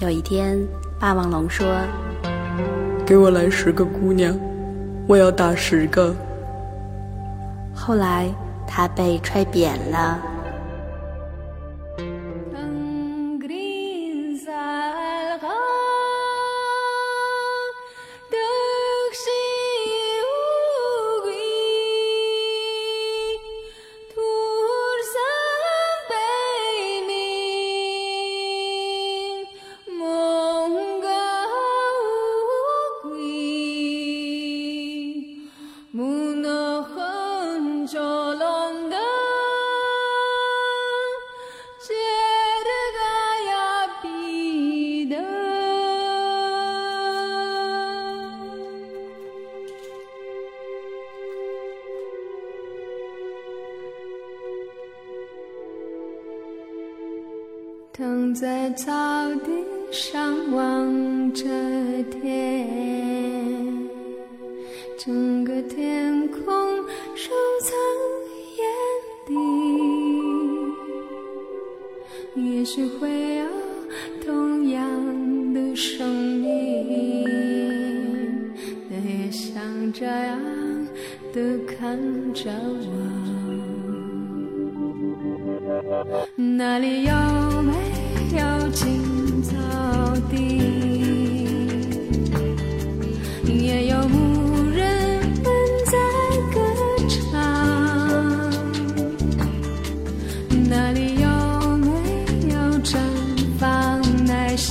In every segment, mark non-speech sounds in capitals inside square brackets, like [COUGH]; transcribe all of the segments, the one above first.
有一天，霸王龙说：“给我来十个姑娘，我要打十个。”后来，他被踹扁了。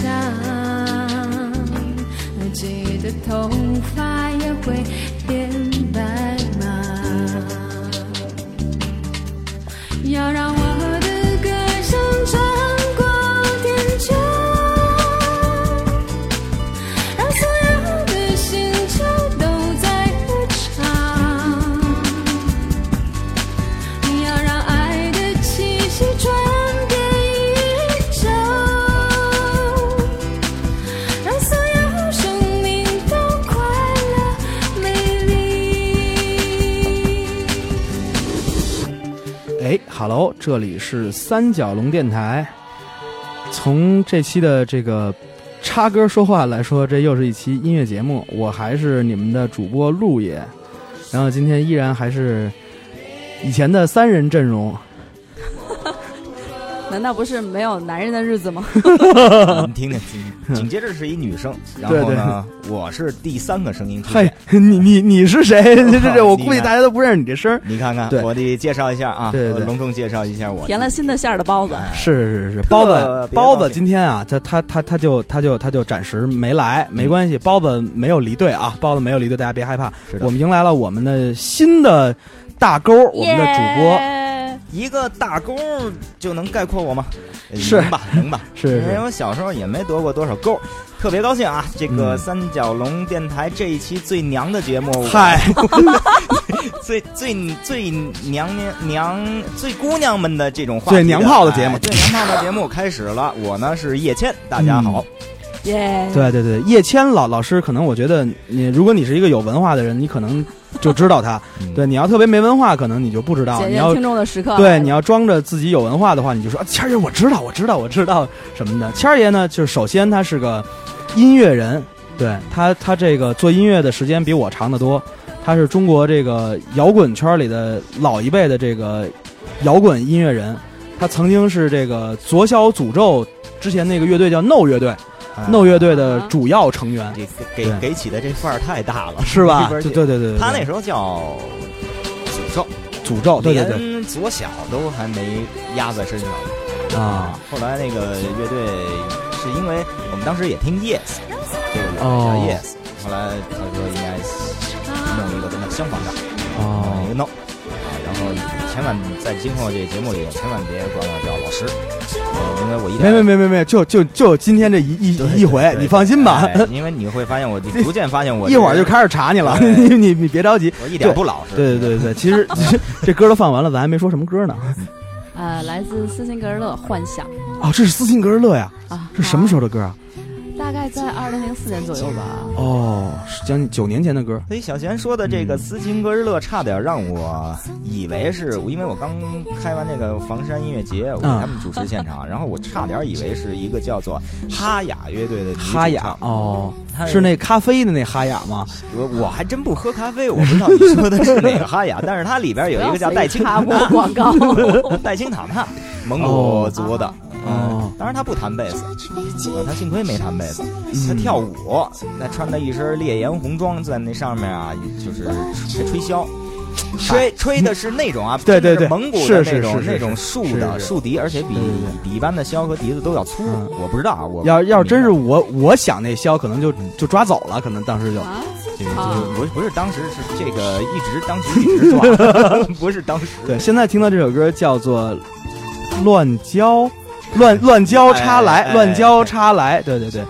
奶香？记得头发也会喽这里是三角龙电台。从这期的这个插歌说话来说，这又是一期音乐节目。我还是你们的主播陆爷，然后今天依然还是以前的三人阵容。难道不是没有男人的日子吗？你 [LAUGHS] [LAUGHS] 听听，紧紧接着是一女生，然后呢，我是第三个声音出现。你你你是谁？[LAUGHS] 这这我估计大家都不认识你这声。你看看，我得介绍一下啊，对对，隆重介绍一下我。填了新的馅儿的包子。是是是，包子包子今天啊，他他他他就他就他就暂时没来，没关系，包子没有离队啊，包子没有离队，大家别害怕。我们迎来了我们的新的大钩，我们的主播。一个大钩就能概括我吗？是吧？能吧？是。因为我小时候也没得过多少勾，特别高兴啊！这个三角龙电台这一期最娘的节目，嗨，[LAUGHS] 最最最娘娘娘最姑娘们的这种话，最娘炮的节目，最娘炮的节目开始了。我呢是叶谦，大家好。耶！对对对，叶谦老老师，可能我觉得你，如果你是一个有文化的人，你可能。就知道他，对，你要特别没文化，可能你就不知道。你要听众的时刻，对，你要装着自己有文化的话，你就说谦儿爷，我知道，我知道，我知道什么的。谦儿爷呢，就是首先他是个音乐人，对他，他这个做音乐的时间比我长得多。他是中国这个摇滚圈里的老一辈的这个摇滚音乐人，他曾经是这个左小诅咒之前那个乐队叫 No 乐队。No 乐队的主要成员，给给给起的这范儿太大了，是吧？对对对对，他那时候叫诅咒，诅咒，对对对，连左小都还没压在身上。啊。后来那个乐队是因为我们当时也听 Yes，这个叫 Yes，后来他说应该弄一个跟他相仿的，哦，一个 No 啊，然后千万在今后这个节目里千万别管我叫老师。因为我一没没没没没，就就就今天这一一一回，你放心吧。因为你会发现，我逐渐发现我一会儿就开始查你了。你你你别着急，我一点不老实。对对对对，其实 [LAUGHS] 这歌都放完了，咱还没说什么歌呢。呃，来自斯琴格日乐《幻想》。哦，这是斯琴格日乐呀。啊，这什么时候的歌啊？大大概在二零零四年左右吧。哦，是将近九年前的歌。所以小贤说的这个斯琴格日乐，差点让我以为是，因为我刚开完那个房山音乐节，我给他们主持现场，然后我差点以为是一个叫做哈雅乐队的哈雅哦，是那咖啡的那哈雅吗？我我还真不喝咖啡，我不知道你说的是哪个哈雅，[LAUGHS] 但是它里边有一个叫戴青塔告，[LAUGHS] 戴青塔塔，蒙古族的。哦嗯，当然他不弹贝斯，啊他幸亏没弹贝斯，他跳舞，那穿的一身烈焰红装，在那上面啊，就是吹吹箫。吹吹的是那种啊，[LAUGHS] 对对对。蒙古的那种那种竖的竖笛，而且比比一般的箫和笛子都要粗。嗯。我不知道啊，我要要真是我我想那箫，可能就就抓走了，可能当时就。啊，这个啊。这个。不是不是当时是这个一直当时 [LAUGHS] 一直抓，[LAUGHS] 不是当时。对。现在听到这首歌叫做《乱交》，乱乱交叉来，乱交叉来，对对对。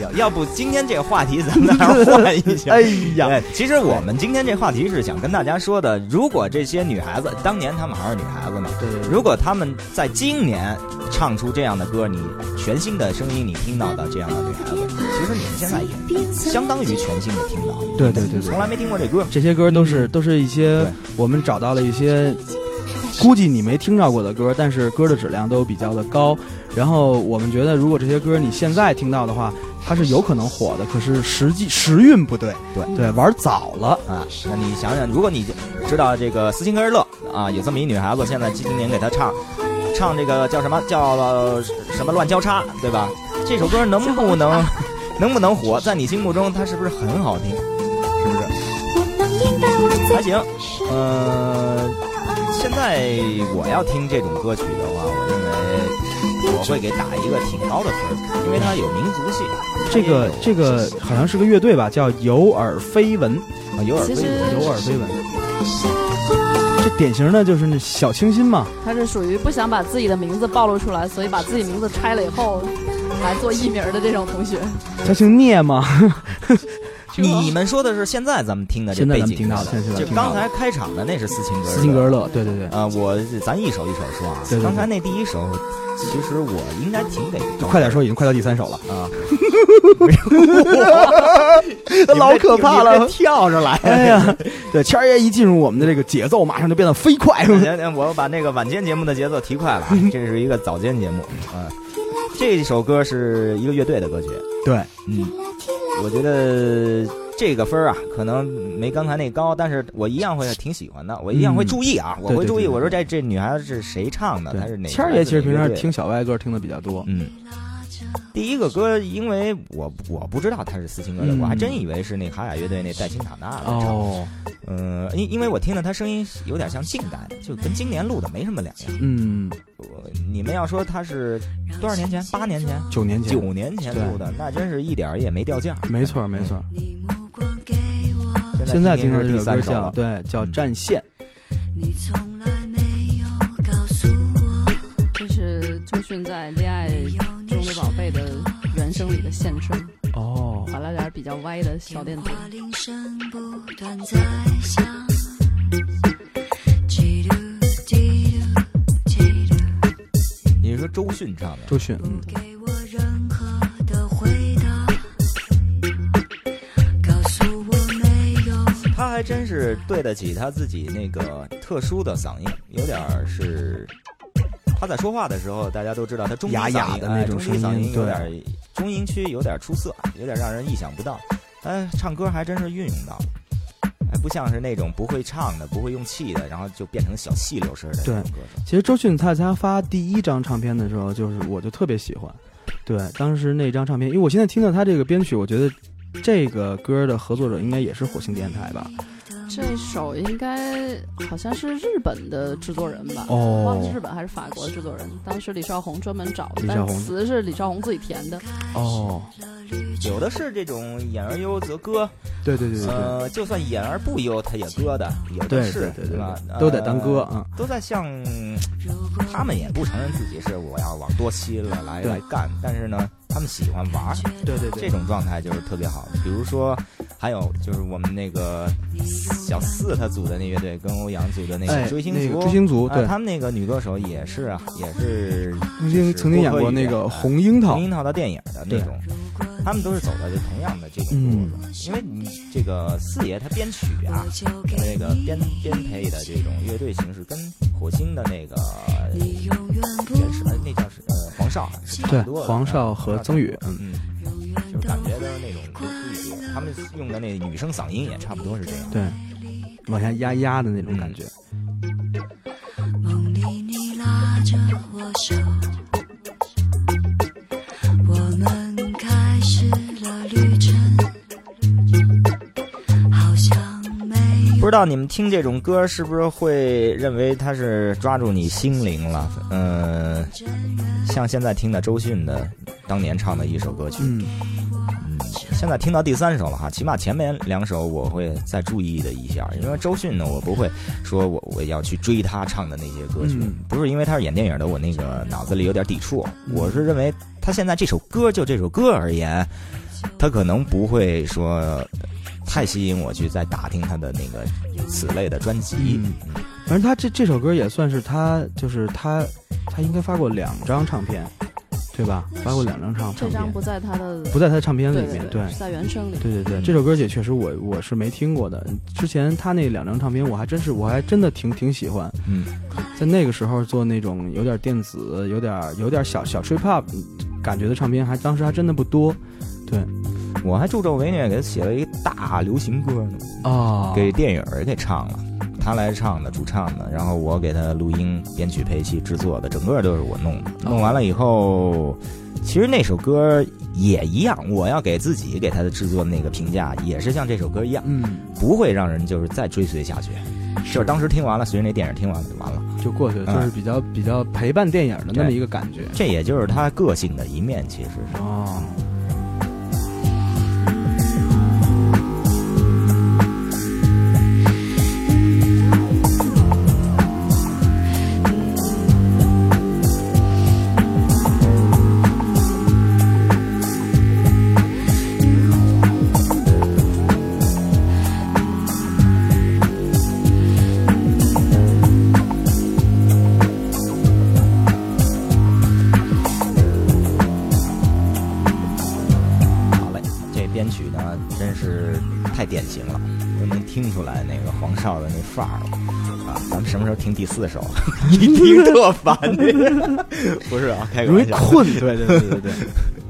要 [LAUGHS] 要不今天这个话题咱们还是换一下。[LAUGHS] 哎呀，其实我们今天这话题是想跟大家说的，如果这些女孩子当年她们还是女孩子嘛，对对对。如果她们在今年唱出这样的歌，你全新的声音你听到的这样的女孩子，其实你们现在也相当于全新的听到，对对对对。从来没听过这歌。这些歌都是都是一些我们找到了一些，估计你没听到过的歌，但是歌的质量都比较的高。然后我们觉得，如果这些歌你现在听到的话，它是有可能火的，可是实际时运不对，对对，玩早了。啊，那你想想，如果你知道这个斯琴格日乐啊，有这么一女孩子，现在今年给她唱唱这个叫什么叫呃什么乱交叉，对吧？这首歌能不能 [LAUGHS] 能不能火，在你心目中它是不是很好听？是不是？还行，呃，现在我要听这种歌曲的话，我认为我会给打一个挺高的分，因为它有民族性。这个这个好像是个乐队吧，叫有耳非闻，啊有耳非闻有耳非闻。这典型的就是那小清新嘛，他是属于不想把自己的名字暴露出来，所以把自己名字拆了以后来做艺名的这种同学。他姓聂嘛，[LAUGHS] 你们说的是现在咱们听的这背景听到的就刚才开场的那是斯琴格，斯琴格勒，对对对，啊，我咱一首一首说啊刚才那第一首，其实我应该挺给快点说，已经快到第三首了，啊，[LAUGHS] 老可怕了。跳着来，哎呀，对，谦儿爷一进入我们的这个节奏，马上就变得飞快。行行，我把那个晚间节目的节奏提快了啊，[LAUGHS] 这是一个早间节目啊。这首歌是一个乐队的歌曲，对，嗯，我觉得这个分儿啊，可能没刚才那高，但是我一样会挺喜欢的，我一样会注意啊，我会注意。对对对对我说这这女孩子是谁唱的？她是哪？谦儿爷其实平常听小歪歌听的比较多，嗯，第一个歌，因为我我不知道他是斯琴格的，嗯我还真以为是那哈雅乐队那戴青塔纳的唱。哦，嗯，因因为我听了他声音有点像近代的，就跟今年录的没什么两样。嗯，我你们要说他是多少年前？八年前？九年前，九年前录的，那真是一点儿也没掉价。没错没错。现现在听听是第的这首歌三首对叫战线，这是周迅在《恋爱宝贝》的原声里的现声，哦，划了点比较歪的小电子。你是说周迅唱的？周迅，嗯，他还真是对得起他自己那个特殊的嗓音，有点是他在说话的时候，大家都知道他中低哑哑嗓音哎的那种声音有点中音区有点出色，有点让人意想不到。哎，唱歌还真是运用到了，哎，不像是那种不会唱的、不会用气的，然后就变成小细流似的那种歌手。其实周迅在他发第一张唱片的时候，就是我就特别喜欢，对，当时那张唱片，因为我现在听到他这个编曲，我觉得这个歌的合作者应该也是火星电台吧？这首应该好像是日本的制作人吧？哦忘了日本还是法国的制作人。当时李少红专门找的，但词是李少红自己填的。哦，有的是这种演而优则歌，对对对对对，呃，就算演而不优，他也歌的，有的是，对对对吧？都得当歌呃啊。都在向他们也不承认自己是我要往多期了来来干，但是呢，他们喜欢玩儿，对对这种状态就是特别好的。比如说，还有就是我们那个小四他组的那乐队，跟欧阳组的那哎个追星族，那个追星族啊对他们那个女歌手也是啊，也是曾经曾经演过那个《红樱桃红》，樱桃的电影的那对种。他们都是走的就同样的这种路子，因为你这个四爷他编曲啊，那个编编配的这种乐队形式跟火星的那个原始呃那叫是呃黄少是差不多的，黄少和曾宇，嗯，嗯，就是感觉的那种不不一样，他们用的那女生嗓音也差不多是这样。对，往下压压的那种感觉。梦里你拉着我手，不知道你们听这种歌是不是会认为它是抓住你心灵了？嗯、像现在听的周迅的当年唱的一首歌曲，嗯，嗯，现在听到第三首了哈，起码前面两首我会再注意的一下，因为周迅呢，我不会说我我要去追她唱的那些歌曲，嗯。不是因为她是演电影的，我那个脑子里有点抵触，我是认为她现在这首歌就这首歌而言，她可能不会说太吸引我去再打听她的那个此类的专辑，嗯。反正他这这首歌也算是他，就是他，他应该发过两张唱片，对吧？发过两张唱唱片，这张不在他的不在他的唱片里对面，对，是在原声里。对对对，嗯这首歌也确实我我是没听过的。之前他那两张唱片，我还真是我还真的挺挺喜欢。嗯，在那个时候做那种有点电子、有点有点小小 trip hop 感觉的唱片，还当时还真的不多。对我还助纣为虐给他写了一个大流行歌呢。啊给电影儿给唱了，他来唱的，主唱的，然后我给他录音、编曲、配器、制作的，整个都是我弄的。弄完了以后，其实那首歌也一样，我要给自己给他的制作那个评价，也是像这首歌一样，嗯，不会让人就是再追随下去。就是当时听完了，随着那电影听完了就完了。就过去了，嗯就是比较比较陪伴电影的那么一个感觉。这也就是他个性的一面，其实是。哦，听第四首？[LAUGHS] 一听特烦，不是啊，开个玩笑。困，对对对对对。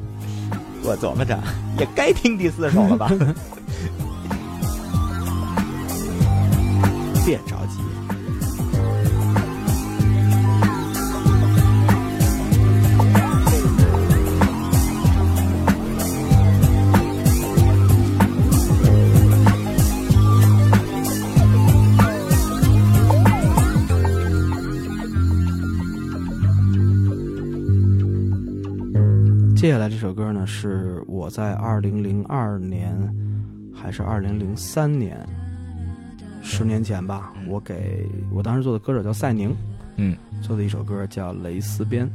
[LAUGHS] 我琢磨着也该听第四首了吧？接下来这首歌呢，是我在二零零二年还是二零零三年，十年前吧，我给我当时做的歌手叫赛宁，嗯，做的一首歌叫《蕾丝边》。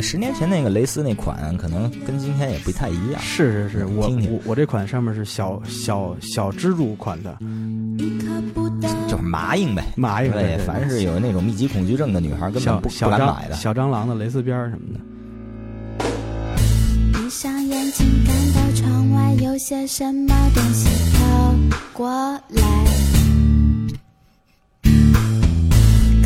十年前那个蕾丝那款，可能跟今天也不太一样。是是是，我听听我我这款上面是小小小蜘蛛款的就是麻硬呗。麻硬，对，凡是有那种密集恐惧症的女孩，根本小不敢买的。小蟑螂的蕾丝边儿什么的。闭上眼睛，看到窗外有些什么东西飘过来。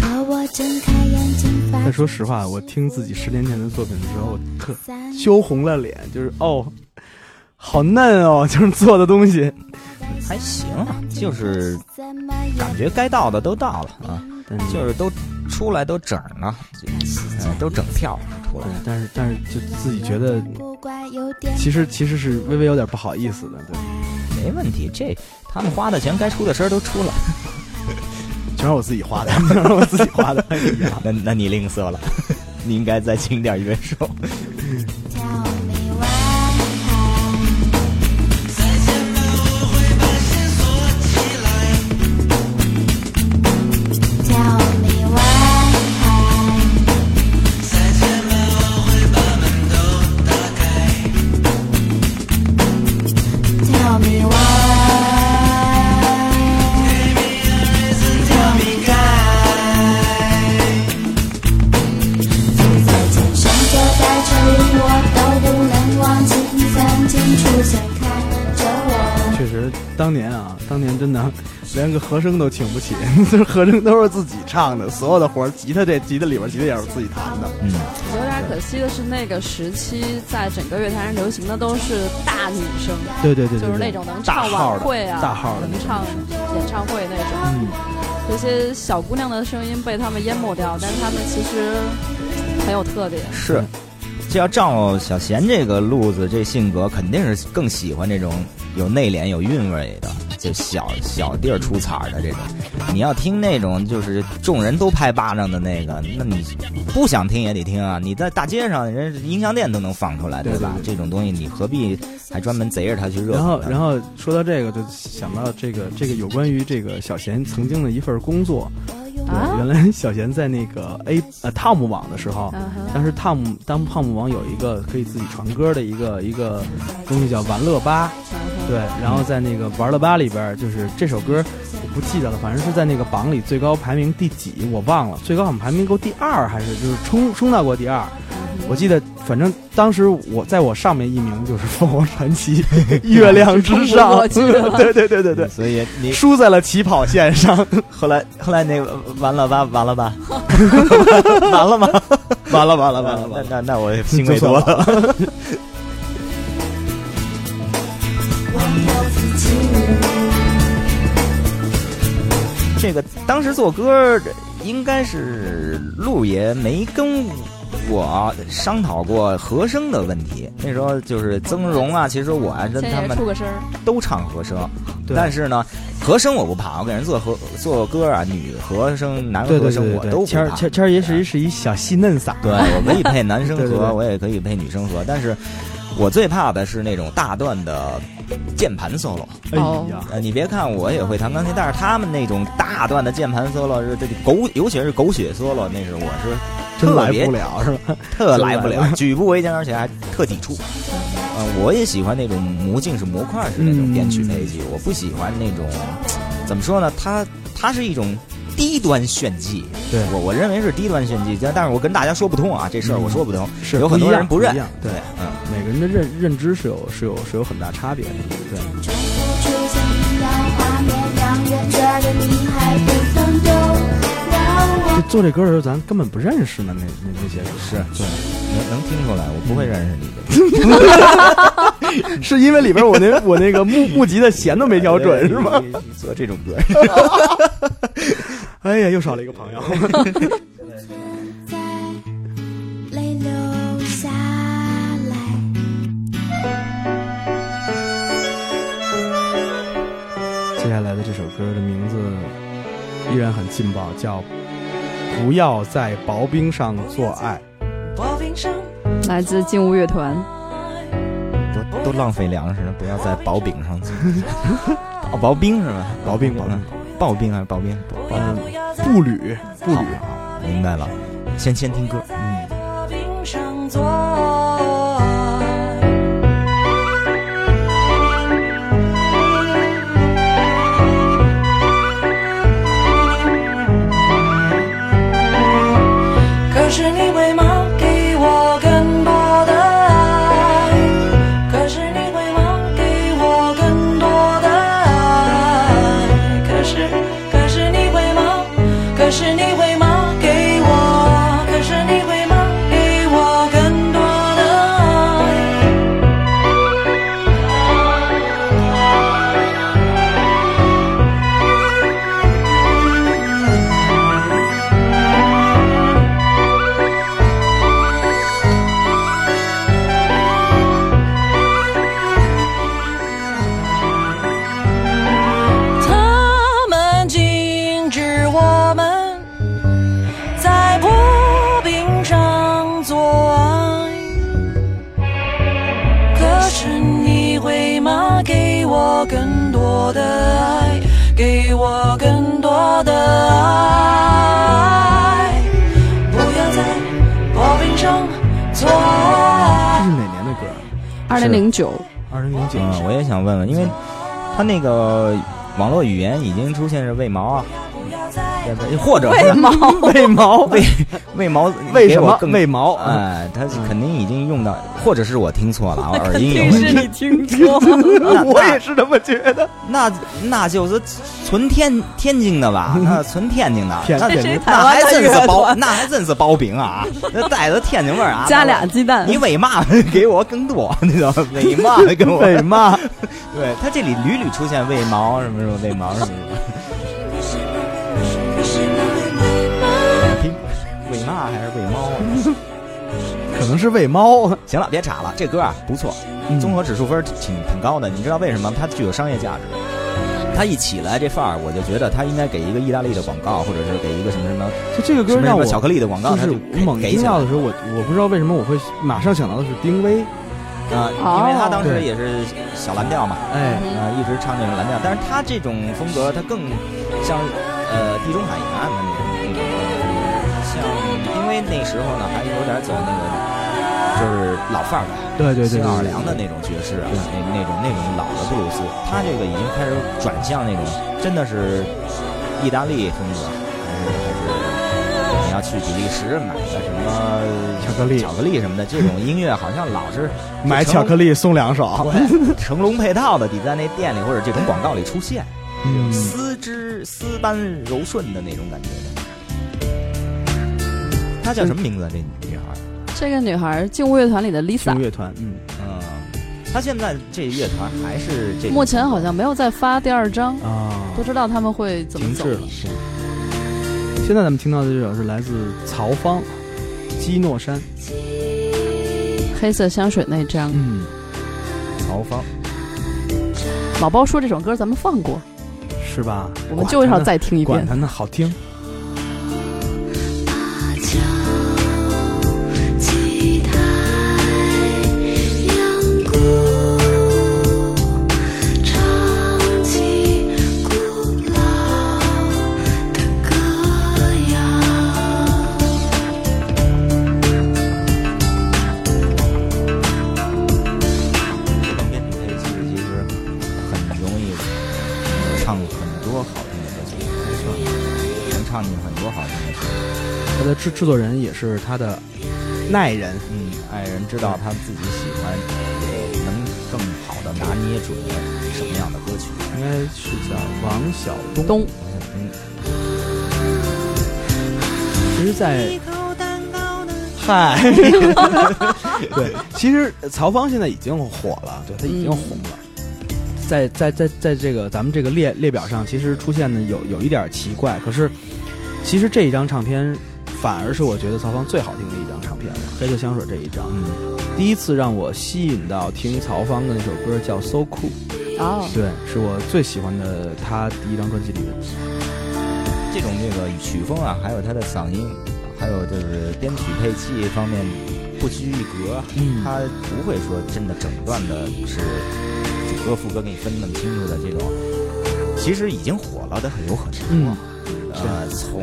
可我睁开眼睛，发但说实话，我听自己十年前的作品的时候，我特羞红了脸，就是哦，好嫩哦，就是做的东西。还行啊，就是感觉该到的都到了啊，但是就是都出来都整了，就嗯，都整票出来对。，但是但是就自己觉得，其实其实是微微有点不好意思的，对，没问题，这他们花的钱该出的声儿都出了，[LAUGHS] 全是我自己花的，[LAUGHS] 全是我自己花的。哎呀，那那你吝啬了，[LAUGHS] 你应该再请点乐手。当年啊，当年真的连个和声都请不起，[LAUGHS] 就是和声都是自己唱的，所有的活儿，吉他这吉他里边吉他也是自己弹的。嗯，有点可惜的是，那个时期在整个乐坛上流行的都是大女生，对对对对，就是那种能唱晚会啊、大号的能唱演唱会那种。嗯，这些小姑娘的声音被他们淹没掉，但是她们其实很有特点。是。这要照小贤这个路子，这性格肯定是更喜欢这种有内敛、有韵味的，就小小地儿出彩儿的这种。你要听那种就是众人都拍巴掌的那个，那你不想听也得听啊！你在大街上，人家音像店都能放出来，对吧？这种东西你何必还专门贼着他去热然后？然后说到这个，就想到这个这个有关于这个小贤曾经的一份工作。对，啊？原来小贤在那个 A 呃汤姆网的时候，当时 Tom 当汤姆网有一个可以自己传歌的一个一个东西叫玩乐吧，对，然后在那个玩乐吧里边，就是这首歌我不记得了，反正是在那个榜里最高排名第几我忘了，最高好像排名够第二还是就是冲冲到过第二。我记得，反正当时我在我上面一名就是凤凰传奇《月亮之上。[LAUGHS] [LAUGHS] 对对对对对，所以你输在了起跑线上。[LAUGHS] 后来后来那个完了吧，完了吧，[LAUGHS] 完了吗？完了完了完了那完了，那那我欣慰多了。[LAUGHS] 这个当时做歌应该是陆爷没跟我商讨过和声的问题。那时候就是曾荣啊，其实我啊跟他们出个声，都唱和声，但是呢，和声我不怕，我给人做和做歌啊，女和声、男和声我都不怕。谦谦儿爷是一是一小细嫩嗓，对，我可以配男生 [LAUGHS] 和，我也可以配女生和，但是我最怕的是那种大段的键盘 solo。哎哦呀，呃，你别看我也会弹钢琴，但是他们那种大段的键盘 solo 是这狗，尤其是狗血 solo，那是我是真来特别不了是吧？特来不了 [LAUGHS] 举步维艰，而且还特抵触。呃，我也喜欢那种魔镜是模块式那种编曲配器，我不喜欢那种怎么说呢？它它是一种低端炫技，对我我认为是低端炫技，但但是我跟大家说不通啊，这事儿我说不通，是有很多人不认对对，嗯。每个人的认认知是有是有是有很大差别的，对。就做这歌的时候，咱根本不认识呢，那那那些是对，能能听出来，我不会认识你的。[LAUGHS] 是因为里边我那 [LAUGHS] 我那个木木吉的弦都没调准是吗？做这种歌，[LAUGHS] 哎呀，又少了一个朋友。接下来的这首歌的名字依然很劲爆，叫《不要在薄冰上做爱》。来自劲舞乐团。都都浪费粮食了，不要在薄饼上做。[LAUGHS] 哦，薄冰是吧？薄冰薄冰嗯刨冰还是薄冰？刨嗯，步履步履，好，明白了。先先听歌，嗯。他那个网络语言已经出现是为毛啊，对不或者是为 [LAUGHS] 毛？为毛？为为毛为什么为毛？哎，他肯定已经用到，或者是我听错了，我 [LAUGHS] 耳音有定是问题。你听错 [LAUGHS] 那 [LAUGHS] 我也是这么觉得。那那就是纯天天津的吧？那纯天津的，那天天津那还真是包，那还真是包饼啊！那带着天津味儿啊！加俩鸡蛋你为嘛给我更多？你知道吗？为嘛给我？为嘛？对他这里屡屡出现为毛什么什么为毛什么什么。可能是喂猫。[LAUGHS] 行了，别查了，这歌啊不错，嗯综合指数分挺挺高的。你知道为什么？它具有商业价值。它一起来这范儿，我就觉得它应该给一个意大利的广告，或者是给一个什么什么就这个什么什歌让我巧克力的广告，它就是我猛给起来听到的时候，我我不知道为什么我会马上想到的是丁薇。啊，哦因为他当时也是小蓝调嘛，哎，啊，一直唱这种蓝调，但是他这种风格，他更像呃地中海沿岸的那种那种风格，像因为那时候呢还有点走那个就是老范儿的，对对对对新奥尔良的那种爵士啊，那那种那种老的布鲁斯，他这个已经开始转向那种真的是意大利风格，还是还是你要去比利时买个什么巧克力巧克力什么的，这种音乐好像老是买巧克力送两首。[LAUGHS] 对，成龙配套的，得在那店里或者这种广告里出现，嗯，丝织丝般柔顺的那种感觉的。她叫什么名字？这女孩？这个女孩劲舞乐团里的 Lisa，乐团，嗯，嗯，她现在这乐团还是这种目前好像没有再发第二张，啊，不知道他们会怎么走停滞。了。是现在咱们听到的这首是来自曹芳，《基诺山》。黑色香水那张，嗯，曹芳。老包说这首歌咱们放过，是吧？我们就要再听一遍。管他呢，好听。他的制制作人也是他的爱人，嗯，爱人知道他自己喜欢，也能更好的拿捏准什么样的歌曲。应该是叫王晓东。东嗯，其实，在嗨，[LAUGHS] 对，其实曹芳现在已经火了，对他已经红了。在在在在这个咱们这个列列表上，其实出现的有有一点奇怪，可是其实这一张唱片反而是我觉得曹芳最好听的一张唱片了，《黑色香水》这一张。嗯，第一次让我吸引到听曹芳的那首歌叫《So Cool》，哦，对，是我最喜欢的他第一张专辑里面。这种这个曲风啊，还有他的嗓音，还有就是编曲配器方面不拘一格，嗯他不会说真的整段的是主歌副歌给你分那么清楚的这种，其实已经火了的很有很多。嗯呃，从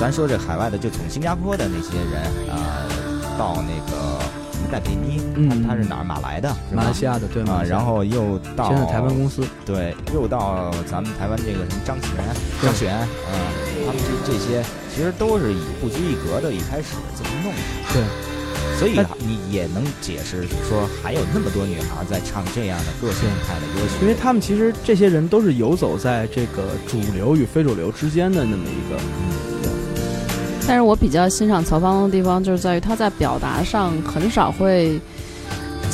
咱说这海外的，就从新加坡的那些人啊、呃到那个什么戴佩妮，嗯。他他是哪儿？马来的，马来西亚的对吗然后又到现在台湾公司，对，又到咱们台湾这个什么张悬、对张悬，嗯、他们这这些其实都是以不拘一格的一开始这么弄的，对，所以你也能解释说还有那么多女孩在唱这样的个性派的歌曲，因为他们其实这些人都是游走在这个主流与非主流之间的那么一个，但是我比较欣赏曹芳的地方，就是在于他在表达上很少会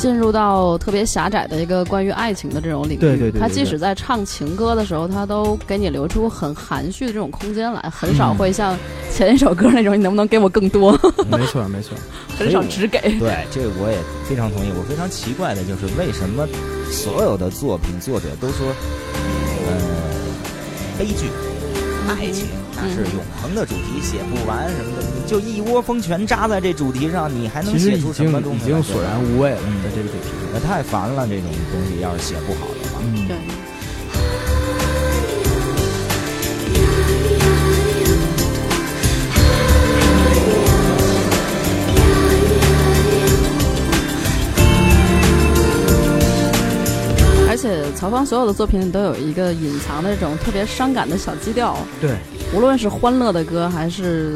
进入到特别狭窄的一个关于爱情的这种领域。对对对对他即使在唱情歌的时候，他都给你留出很含蓄的这种空间来，很少会像前一首歌那种“你能不能给我更多没错没错，”，[LAUGHS] 很少只给。对，这个我也非常同意。我非常奇怪的就是为什么所有的作品作者都说，呃，悲剧、爱情那是永恒的主题，写不完什么的，你就一窝蜂全扎在这主题上，你还能写出什经么东西来？已经索然无味了，这个主题上。那太烦了，这种东西要是写不好的话。嗯，对，且曹曹芳所有的作品里都有一个隐藏的这种特别伤感的小基调，对，无论是欢乐的歌还是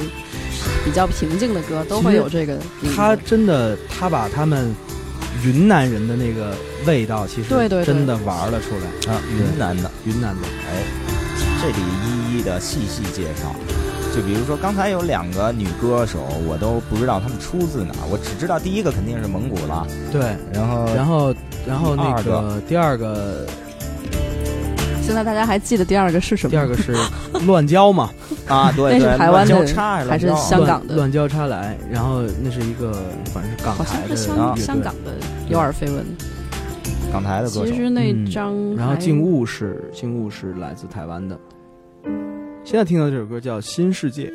比较平静的歌，都会有这个。他真的他把他们云南人的那个味道，其实对对对。真的玩了出来。啊，云南的，云南的，哎，这里一一的细细介绍。就比如说刚才有两个女歌手，我都不知道她们出自哪儿，我只知道第一个肯定是蒙古了，对，然后然后然后那个。第二个。现在大家还记得第二个是什么？第二个是乱交嘛，[LAUGHS] 啊，对对，那是台湾的还是香港的？乱乱交叉来，然后那是一个反正是港台的香香港的，有耳绯闻。港台的歌手，其实那嗯张然后静物是静物是来自台湾的。现在听到这首歌叫《新世界》，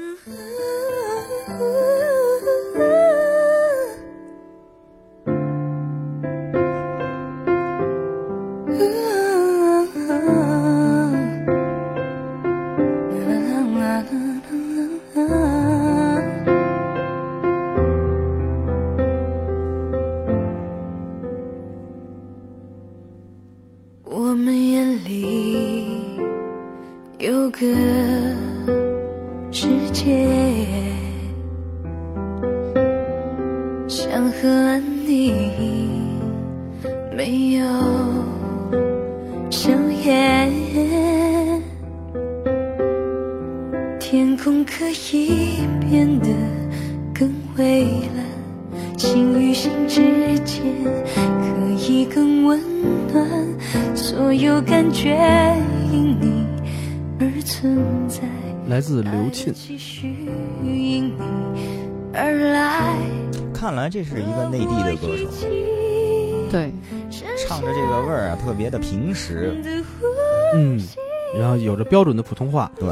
个世界，想和你没有硝烟，天空可以变得更蔚蓝，心与心之间可以更温暖，所有感觉因你而存在。来自刘沁。继续因你而来。看来这是一个内地的歌手，对，唱着这个味儿啊，特别的平实。嗯，然后有着标准的普通话，对，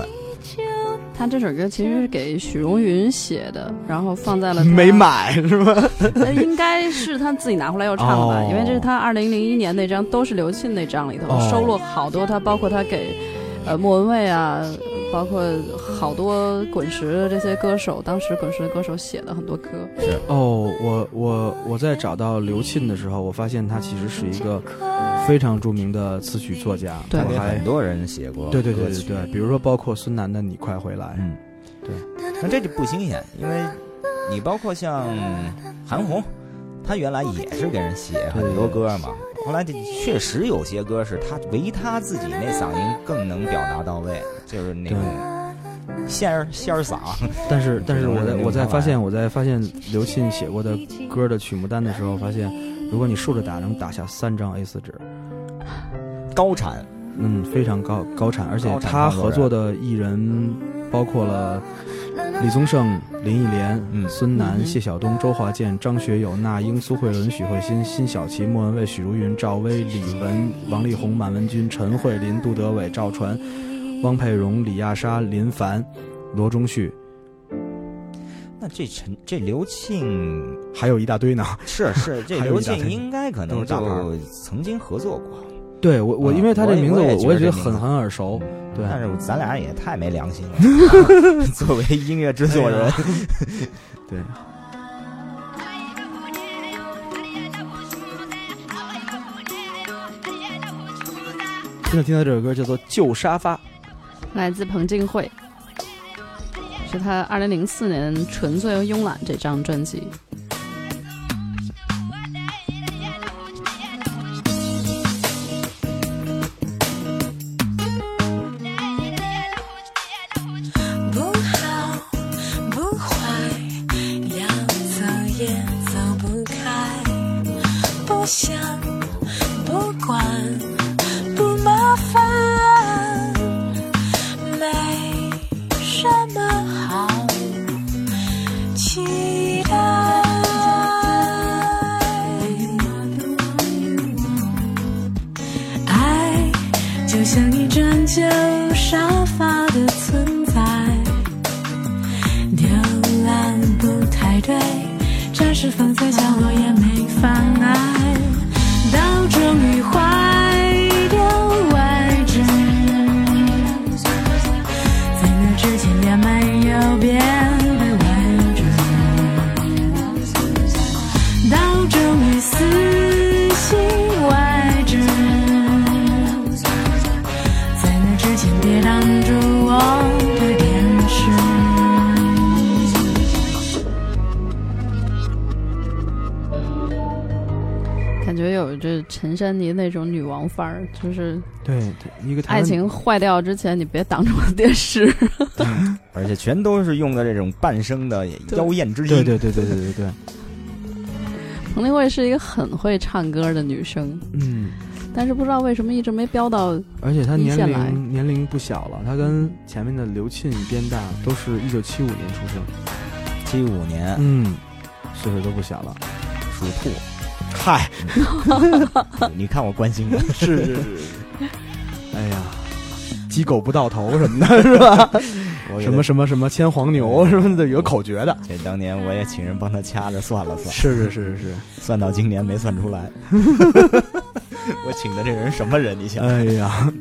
他这首歌其实是给许茹芸写的，然后放在了没买是吧？呃应该是他自己拿回来又唱的吧，哦因为这是他二零零一年那张都是刘沁那张里头、哦收录好多他，包括他给呃莫文蔚啊，包括好多滚石的这些歌手，当时滚石的歌手写的很多歌。是哦，我我我在找到刘沁的时候，我发现他其实是一个非常著名的词曲作家，对他还很多人写过对对对对对，比如说包括孙楠的《你快回来》，嗯，对。那这就不新鲜，因为你包括像韩红，她原来也是给人写很多歌嘛。后来这确实有些歌是他唯他自己那嗓音更能表达到位，就是那种仙儿仙儿嗓。但是 [LAUGHS] 但是我在我在发现我在发现刘沁写过的歌的曲目单的时候，发现如果你竖着打，能打下三张 A 四纸，高产，嗯，非常高高产，而且他合作的艺人包括了李宗盛、林忆莲、嗯。孙楠、谢晓东、周华健、张学友、那英、苏慧伦、许慧欣、辛晓琪、莫文蔚、许茹芸、赵薇、李玟、王力宏、满文军、陈慧琳、杜德伟、赵传、汪佩蓉、李亚莎、林凡、罗中旭，那这陈这刘庆还有一大堆呢。是是这 [LAUGHS] 刘一大堆沁应该可能就曾经合作过，对我我啊因为他这名字我也觉我我也觉得很很耳熟，对但是咱俩也太没良心了，[LAUGHS] 作为音乐制作人。[LAUGHS] 对。现在听到这首歌叫做《旧沙发》，来自彭靖慧，是他二零零四年《纯粹和慵懒》这张专辑。这陈珊妮那种女王范儿，就是对对，一个爱情坏掉之前，你别挡着我的电视。[LAUGHS] 而且全都是用的这种半生的妖艳之音。对对对对对对对，彭丽慧是一个很会唱歌的女生，嗯，但是不知道为什么一直没飙到。而且她年龄年龄不小了，她跟前面的刘沁、边大都是一九七五年出生，七五年嗯，岁数都不小了。属兔，嗨，[LAUGHS] 你看我关心的，[LAUGHS] 是是是，哎呀，鸡狗不到头什么的，[LAUGHS] 是吧？什么什么什么牵黄牛什么的，有口诀的。这当年我也请人帮他掐着算了算，是是是是是，算到今年没算出来。我请的这人什么人？你想？哎呀，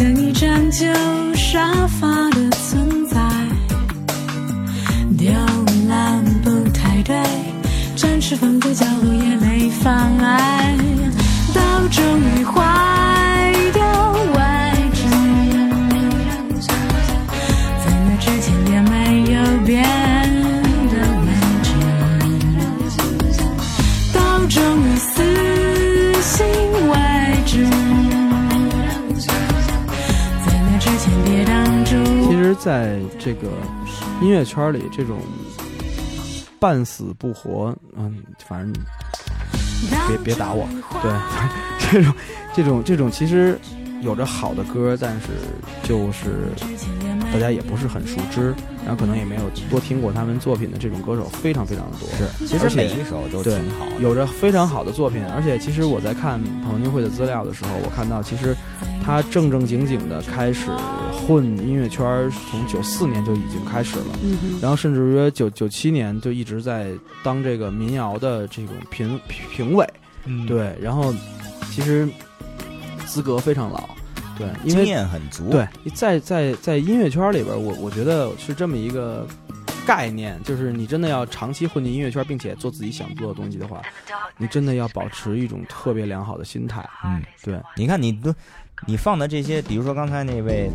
就像一张旧沙发的存在，雕栏不太对，暂时放在角落也没妨碍，到终于坏实，在这个音乐圈里，这种半死不活，嗯，反正别别打我，对，这种这种这种，其实有着好的歌，但是就是大家也不是很熟知，然后可能也没有多听过他们作品的这种歌手非常非常的多。是，其而且实每一首都挺对好。有着非常好的作品，而且其实我在看彭丽慧的资料的时候，我看到其实他正正经经的开始混音乐圈儿，从九四年就已经开始了，嗯，然后甚至于九九七年就一直在当这个民谣的这种评评委，嗯，对，然后其实资格非常老，对，因经为验很足。对，在在在音乐圈里边，我我觉得是这么一个概念，就是你真的要长期混进音乐圈，并且做自己想做的东西的话，你真的要保持一种特别良好的心态。嗯，对，你看你都你放的这些，比如说刚才那位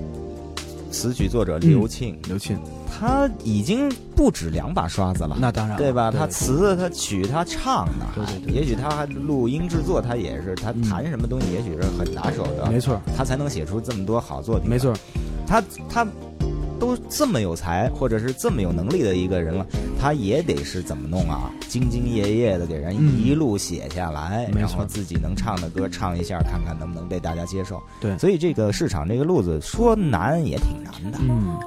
词曲作者刘庆，刘庆，他已经不止两把刷子了。那当然对吧？他词、他曲、他唱的，对对对也许他还录音制作，他也是他嗯弹什么东西，也许是很拿手的，没错，他才能写出这么多好作品。没，错，他他都这么有才，或者是这么有能力的一个人了，他也得是怎么弄啊？兢兢业业的给人嗯一路写下来，然后自己能唱的歌唱一下，看看能不能被大家接受。对所以这个市场这个路子说难也挺难的。嗯，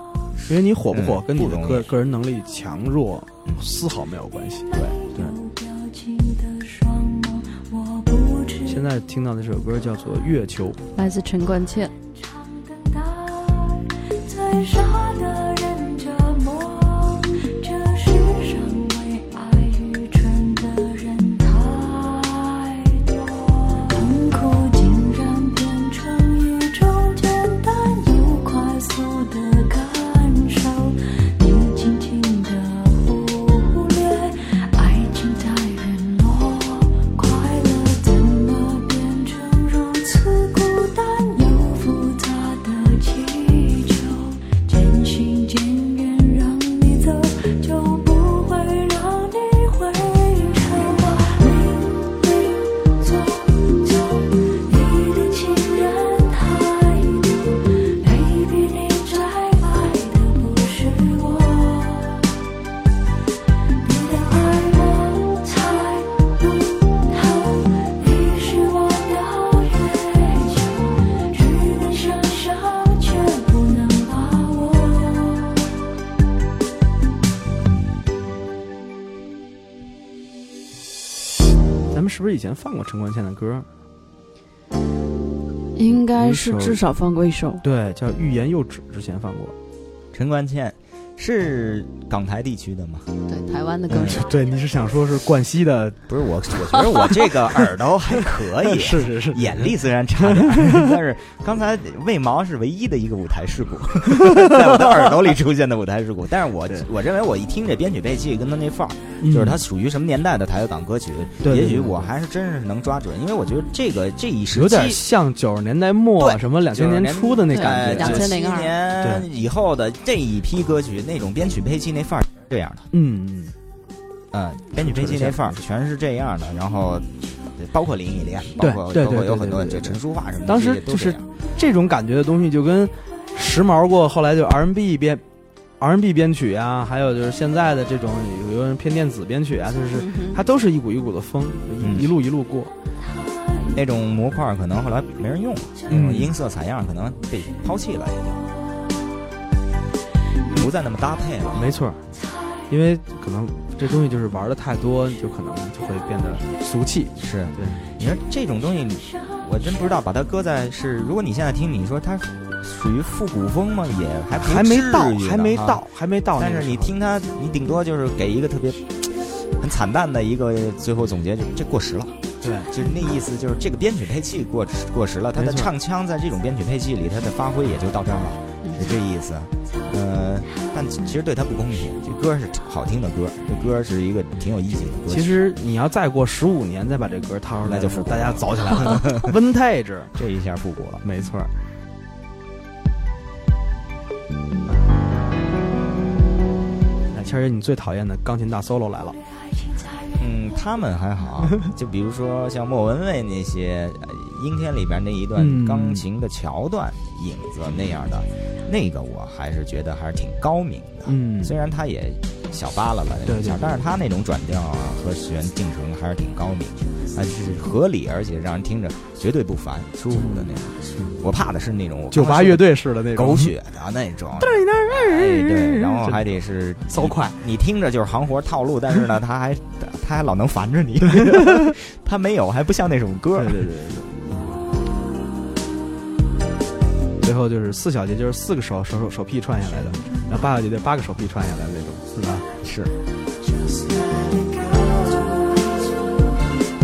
因为你火不火嗯跟你的个个人能力强弱丝毫没有关系。对对。表情的双眸，我不知现在听到的这首歌叫做《月球》，来自陈冠茜。唱的大，最傻的人。以前放过陈冠茜的歌？应该是至少放过一首。对，叫《欲言又止》，之前放过。陈冠茜，是港台地区的吗？湾的歌手，[LAUGHS] 对，你是想说是冠希的？不是我，我觉得我这个耳朵还可以，[LAUGHS] 是是是，眼力虽然差 [LAUGHS] 点，但是刚才为毛是唯一的一个舞台事故，在我的耳朵里出现的舞台事故。但是我我认为我一听这编曲配器跟他那范儿，嗯就是他属于什么年代的台港歌曲，对也许我还是真是能抓准，因为我觉得这个这一时有点期。像九十年代末什么两千年初的那感呃，觉，2002九七年以后的这一批歌曲，那种编曲配器那范儿是这样的，嗯嗯，嗯，编曲配器那范儿全是这样的，然后包括林忆莲，包括包括有很多这陈淑桦什么的，当时都就是这种感觉的东西就跟时髦过，后来就 R&B 编 R&B 编曲啊，还有就是现在的这种有人偏电子编曲啊，就是它都是一股一股的风，嗯一一路一路过。那种模块可能后来没人用了，那嗯种音色采样可能被抛弃了，已经不再那么搭配了。没错儿，因为可能这东西就是玩的太多，就可能就会变得俗气。是对，你说这种东西，我真不知道把它搁在是，如果你现在听，你说它属于复古风吗？也还还没到还没到，还没到但。是你听它，你顶多就是给一个特别很惨淡的一个最后总结，就这过时了。对，就是那意思，就是这个编曲配器过过时了，它的唱腔在这种编曲配器里，它的发挥也就到这儿了，是这意思。呃，但其实对他不公平，这歌是好听的歌，这歌是一个挺有意境的歌。其实你要再过十五年再把这歌掏出来，那就复古大家走起来了，vintage，[LAUGHS] 这一下复古了。没错儿。那谦儿爷，你最讨厌的钢琴大 solo 来了。嗯，他们还好，[LAUGHS] 就比如说像莫文蔚那些呃《阴天》里边那一段嗯。钢琴的桥段、影子那样的，那个我还是觉得还是挺高明的。嗯。虽然他也小扒拉了那种但是他那种转调啊和弦定程还是挺高明的，还是合理，而且让人听着绝对不烦，舒服的那种。我怕的是那种酒吧乐队式的那种。狗血的那种，对 [LAUGHS] 对，然后还得是骚快，你听着就是行活套路，但是呢，[LAUGHS] 他还他还老能烦着你，[LAUGHS] 他没有，还不像那首歌。对。对对对最后就是四小节，就是四个手手手手臂串下来的，然后八小节就八个手臂串下来的那种，是吧？是，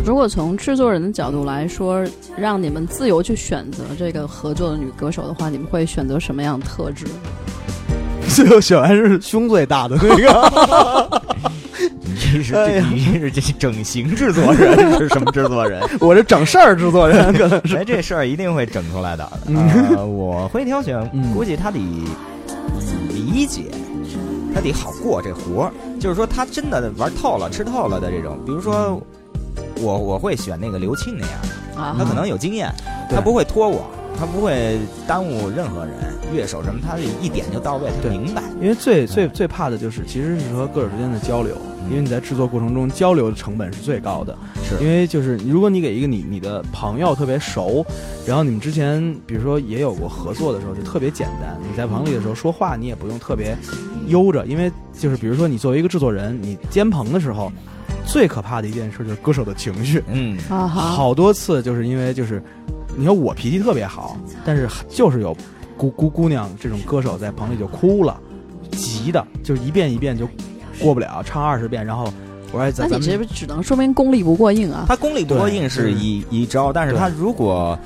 如果从制作人的角度来说，让你们自由去选择这个合作的女歌手的话，你们会选择什么样的特质？[LAUGHS] 最后选完是胸最大的那个，你 [LAUGHS] 这是你是这整形制作人是什么制作人？[LAUGHS] 我是整事儿制作人，可能是。哎，这事儿一定会整出来的。呃，我会挑选，嗯估计他得理解，他得好过这活儿。就是说，他真的玩透了、吃透了的这种，比如说，我我会选那个刘庆那样的。啊，他可能有经验，他不会拖我，他不会耽误任何人，乐手什么，他是一点就到位，他明白。因为最最最怕的就是，其实是和歌手之间的交流，因为你在制作过程中交流的成本是最高的。是因为就是如果你给一个你你的朋友特别熟，然后你们之前比如说也有过合作的时候，就特别简单。你在棚里的时候说话，你也不用特别悠着，因为就是比如说你作为一个制作人，你监棚的时候，最可怕的一件事就是歌手的情绪。嗯，好多次就是因为就是，你说我脾气特别好，但是就是有姑姑姑娘这种歌手在棚里就哭了，急的，就是一遍一遍就过不了，唱二十遍，然后我说哎那你这不只能说明功力不过硬啊？他功力不过硬是一一招，但是他如果。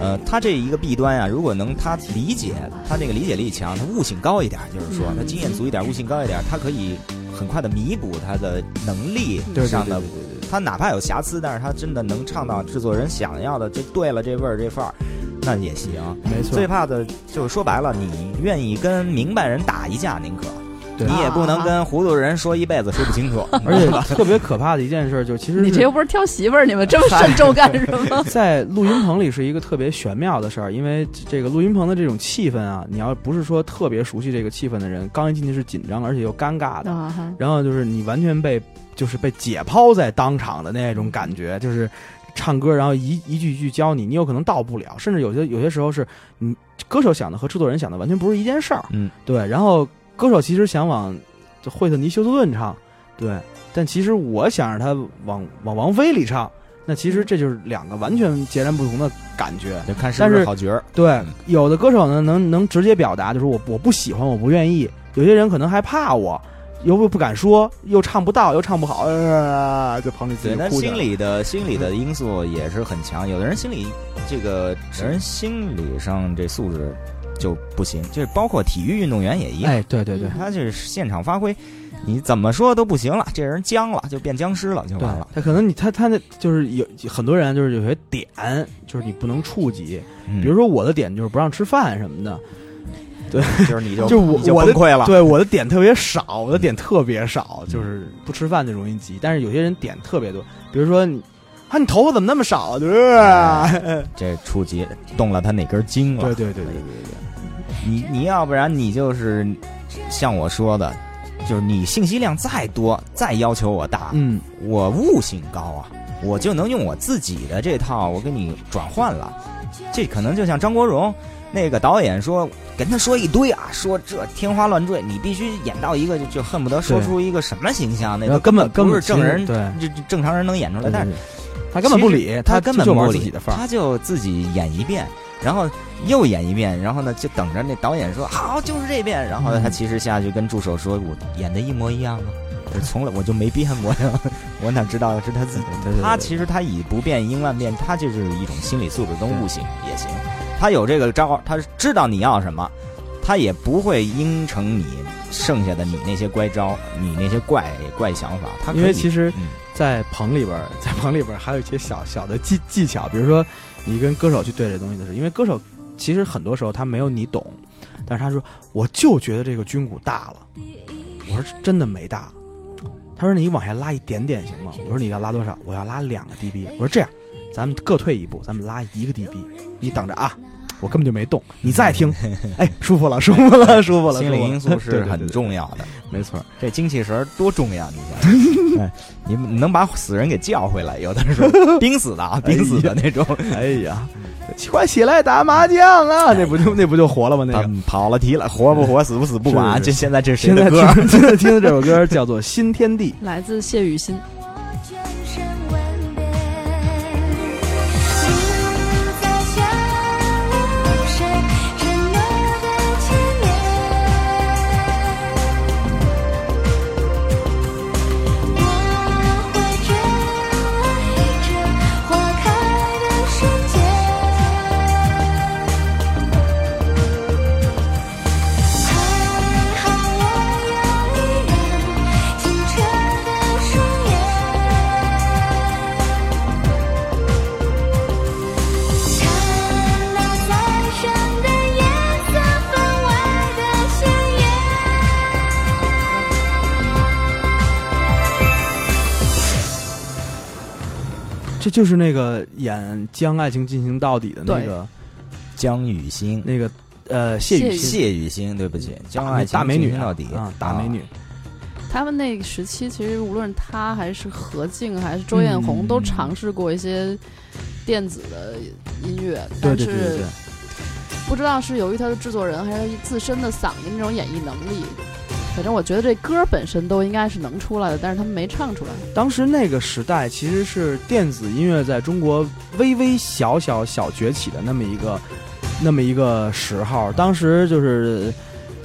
呃，他这一个弊端啊，如果能他理解，他那个理解力强，他悟性高一点，就是说嗯他经验足一点，悟性高一点，他可以很快的弥补他的能力上的他哪怕有瑕疵，但是他真的能唱到制作人想要的，这对了，这味儿这范儿，那也行。没错最，怕的就是说白了，你愿意跟明白人打一架，宁可对你也不能跟糊涂人说一辈子说不清楚。[LAUGHS] 而且特别可怕的一件事就是，其实你这又不是挑媳妇儿，你们这么慎重干什么？[LAUGHS] 在录音棚里是一个特别玄妙的事儿，因为这个录音棚的这种气氛啊，你要不是说特别熟悉这个气氛的人，刚一进去是紧张而且又尴尬的，啊，然后就是你完全被就是被解剖在当场的那种感觉，就是唱歌，然后一一句一句教你，你有可能到不了，甚至有些有些时候是你歌手想的和制作人想的完全不是一件事儿。嗯，对。然后歌手其实想往就惠特尼休斯顿唱，对，但其实我想让他往往王菲里唱，那其实这就是两个完全截然不同的感觉。就看是不但是是好角儿。对嗯，有的歌手呢能能直接表达，就是我我不喜欢，我不愿意，有些人可能还怕我，又不不敢说，又唱不到，又唱不好，呃、就棚里自己哭。心理的心理的因素也是很强。有的人心理这个，有人心理上这素质就不行，就是包括体育运动员也一样。哎，对对对，他就是现场发挥，你怎么说都不行了，这人僵了，就变僵尸了，就完了。他可能你他他那就是有很多人就是有些点，就是你不能触及，嗯比如说我的点就是不让吃饭什么的，[LAUGHS] 对就是你就 [LAUGHS] 就我就我崩溃了。对我的点特别少，我的点特别少，就是不吃饭就容易急。但是有些人点特别多，比如说你啊，你头发怎么那么少？就是，[LAUGHS] 这触及动了他哪根筋了？对对对对对对，你你要不然你就是像我说的，就是你信息量再多，再要求我大，嗯，我悟性高啊，我就能用我自己的这套，我给你转换了。这可能就像张国荣那个导演说，跟他说一堆啊，说这天花乱坠，你必须演到一个就就恨不得说出一个什么形象，那个根本根本不是正人，对正常人能演出来，但是他根本不理，他根本就不理。他就自己演一遍，然后又演一遍，然后呢就等着那导演说好就是这遍，然后他其实下去跟助手说我演的一模一样啊，我从来我就没变过呀，我哪知道是他自己 [LAUGHS] 对他其实他以不变应万变，他就是一种心理素质跟悟性也行，他有这个招，他知道你要什么，他也不会应承你剩下的你那些乖招，你那些怪怪想法，他因为其实嗯。在棚里边，在棚里边还有一些小小的技技巧，比如说你跟歌手去对这东西的时候，因为歌手其实很多时候他没有你懂，但是他说我就觉得这个军鼓大了，我说真的没大，他说你往下拉一点点行吗？我说你要拉多少？我要拉两个 dB，我说这样，咱们各退一步，咱们拉一个 dB，你等着啊。我根本就没动，你再听，[LAUGHS] 哎，舒服了，舒服了，[LAUGHS] 舒服了，心理因素是很重要的。没错，这精气神儿多重要，你想想，[LAUGHS] 哎，你你能把死人给叫回来，有的时候濒死的啊，濒死的那种，哎呀，快起来打麻将啊！那不就那不就活了吗？那个。跑了题了，活不活，死不死不管，这现在这是谁现在的歌？听现在听的这首歌叫做《新天地》，来自谢雨欣。就是那个演《将爱情进行到底》的那个江雨欣，那个呃谢雨谢雨欣，对不起，将爱情大美女进行到底。啊，大美女，他们那个时期，其实无论他还是何静还是周艳红，嗯都尝试过一些电子的音乐，但是不知道是由于他的制作人还是他自身的嗓音那种演绎能力。反正我觉得这歌本身都应该是能出来的，但是他们没唱出来。当时那个时代其实是电子音乐在中国微微小小小崛起的那么一个那么一个时候，当时就是。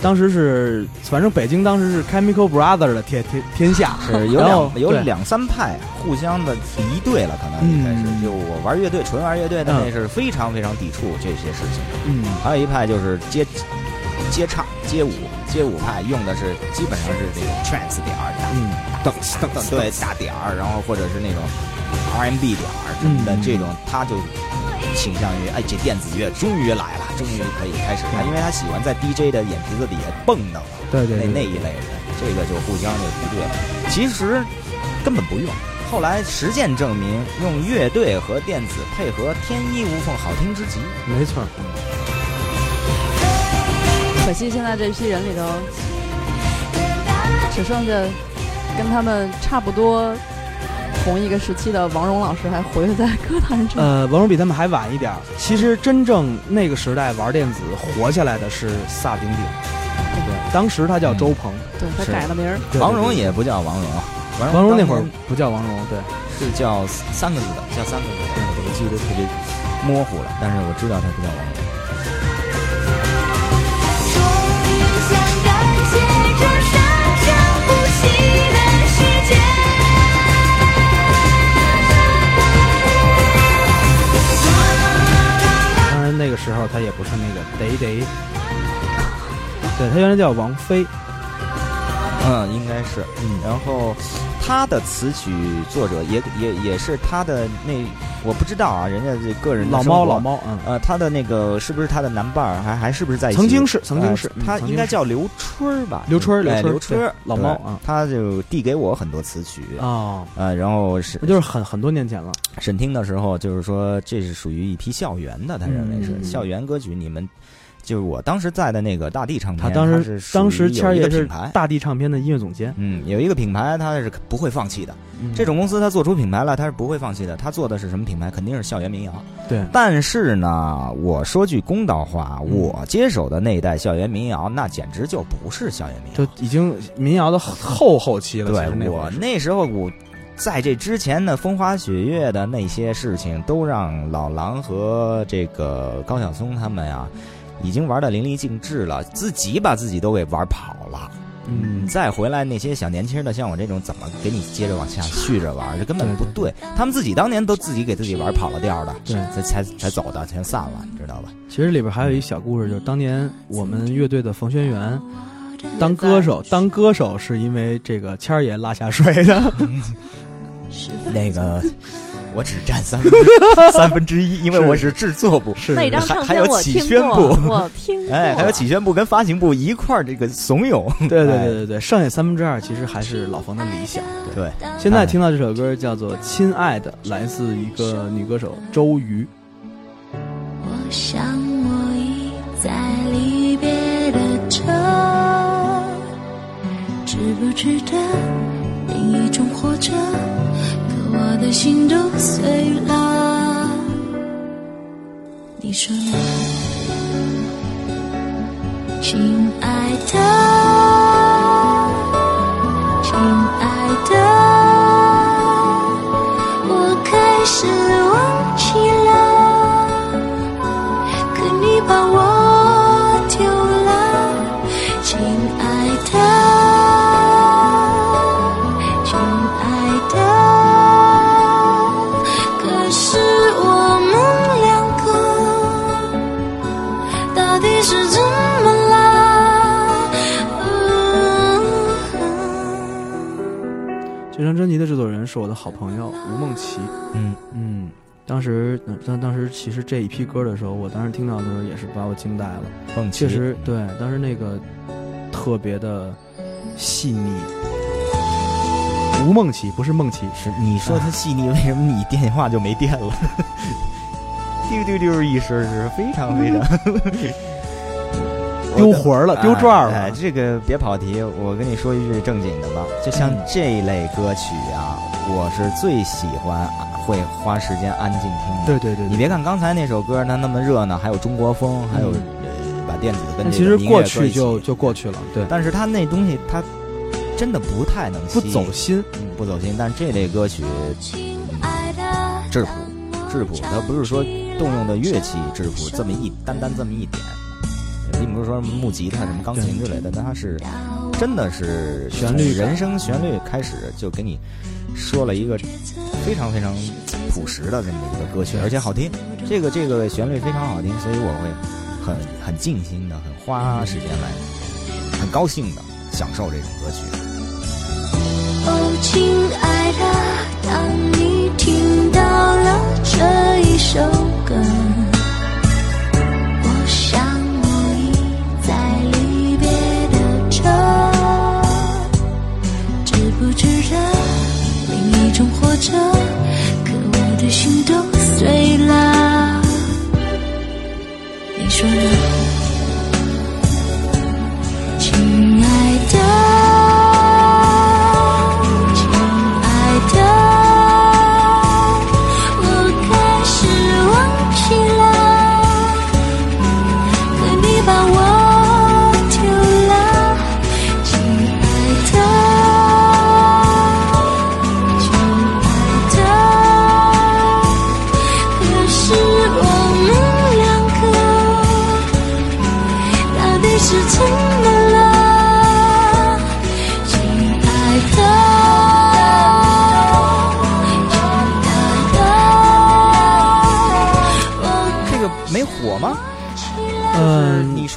当时是，反正北京当时是 Chemical Brother 的天天天下，是 [LAUGHS] 有两有两三派互相的敌对了，可能一开始嗯就我玩乐队，纯玩乐队的嗯那是非常非常抵触这些事情。嗯，还有一派就是接接唱、街舞、街舞派，用的是基本上是这种 trance 点儿，嗯，噔噔噔，对，大点儿，然后或者是那种 RMB 点儿什么的，嗯。这种他就倾向于，哎，这电子乐终于来了，终于可以开始了，因为他喜欢在 DJ 的眼皮子底下蹦跶那对对那那一类人，这个就互相就敌对了。其实根本不用。后来实践证明，用乐队和电子配合，天衣无缝，好听之极。没错，可惜现在这批人里头，只剩下跟他们差不多同一个时期的王蓉老师还活跃在歌坛中。呃，王蓉比他们还晚一点儿。其实真正那个时代玩电子活下来的是萨顶顶，对，当时他叫周鹏，对他改了名儿，对王蓉也不叫王蓉，王王蓉那会儿不叫王蓉，对，是叫三个字的，叫三个字的，我记得特别模糊了，但是我知道他不叫王蓉。当然，那个时候他也不是那个“得得”，对他原来叫王菲，嗯，应该是，嗯，然后。他的词曲作者也也也是他的那我不知道啊，人家这个人的老猫老猫，嗯，呃，他的那个是不是他的男伴儿，还还是不是在一起？曾经是曾经呃是嗯他应该叫刘春儿吧？刘春儿哎刘春儿刘春儿老猫啊他就递给我很多词曲啊，呃，然后是那就是很很多年前了。审听的时候，就是说这是属于一批校园的，他认为是、嗯校园歌曲。你们就是我当时在的那个大地唱片，他当时是当时谦一个品牌，大地唱片的音乐总监，嗯，有一个品牌，他是不会放弃的。嗯这种公司他做出品牌来，他是不会放弃的。他做的是什么品牌？肯定是校园民谣。对但是呢，我说句公道话，嗯我接手的那一代校园民谣，那简直就不是校园民谣。就已经民谣的后后后期了。对我那时候我。在这之前的风花雪月的那些事情，都让老狼和这个高晓松他们呀，已经玩的淋漓尽致了，自己把自己都给玩跑了。嗯再回来那些小年轻的，像我这种，怎么给你接着往下续着玩？这根本不对。他们自己当年都自己给自己玩跑了调的，对才才才走的，全散了，你知道吧？其实里边还有一小故事，就是当年我们乐队的冯轩辕当歌手，当歌手是因为这个谦儿爷拉下水的。[LAUGHS] [LAUGHS] 那个我只占三分之三分之一，因为我是制作部，是那张还还有唱片我起宣听过，部我听过。哎，还有起宣部跟发行部一块儿这个怂恿。对对哎对对对，剩下三分之二其实还是老冯的理想。对，现在听到这首歌叫做《亲爱的》，来自一个女歌手周瑜。我想我已在离别的车，值不值得另一种活着？心都碎了，你说呢？亲爱的，张专辑的制作人是我的好朋友吴梦琪。嗯嗯，当时当当时其实这一批歌的时候，我当时听到的时候也是把我惊呆了。梦琪确实，对，当时那个特别的细腻。吴梦琪不是梦琪，是你说它细腻，为什么你电话就没电了？[LAUGHS] 丢丢丢一声是非常非常 [LAUGHS] 丢魂儿了，丢转儿哎，了。这个别跑题，我跟你说一句正经的吧。就像这类歌曲啊，我是最喜欢啊会花时间安静听的。对对对，对你别看刚才那首歌它那么热闹，还有中国风，还有、嗯呃把电子跟其实过去就就过去了，对，但是它那东西它真的不太能不走心。嗯不走心。但这类歌曲质朴质朴，它不是说动用的乐器质朴这么一单单这么一点，也并不是说木吉他什么钢琴之类的，但它是真的是旋律人声旋律开始就给你说了一个非常非常朴实的这么一个歌曲，而且好听。这个这个旋律非常好听，所以我会很很尽心的、很花时间来，很高兴的享受这种歌曲。哦，亲爱的，当你听到了这一首歌，生活着？可我的心都碎了，你说呢？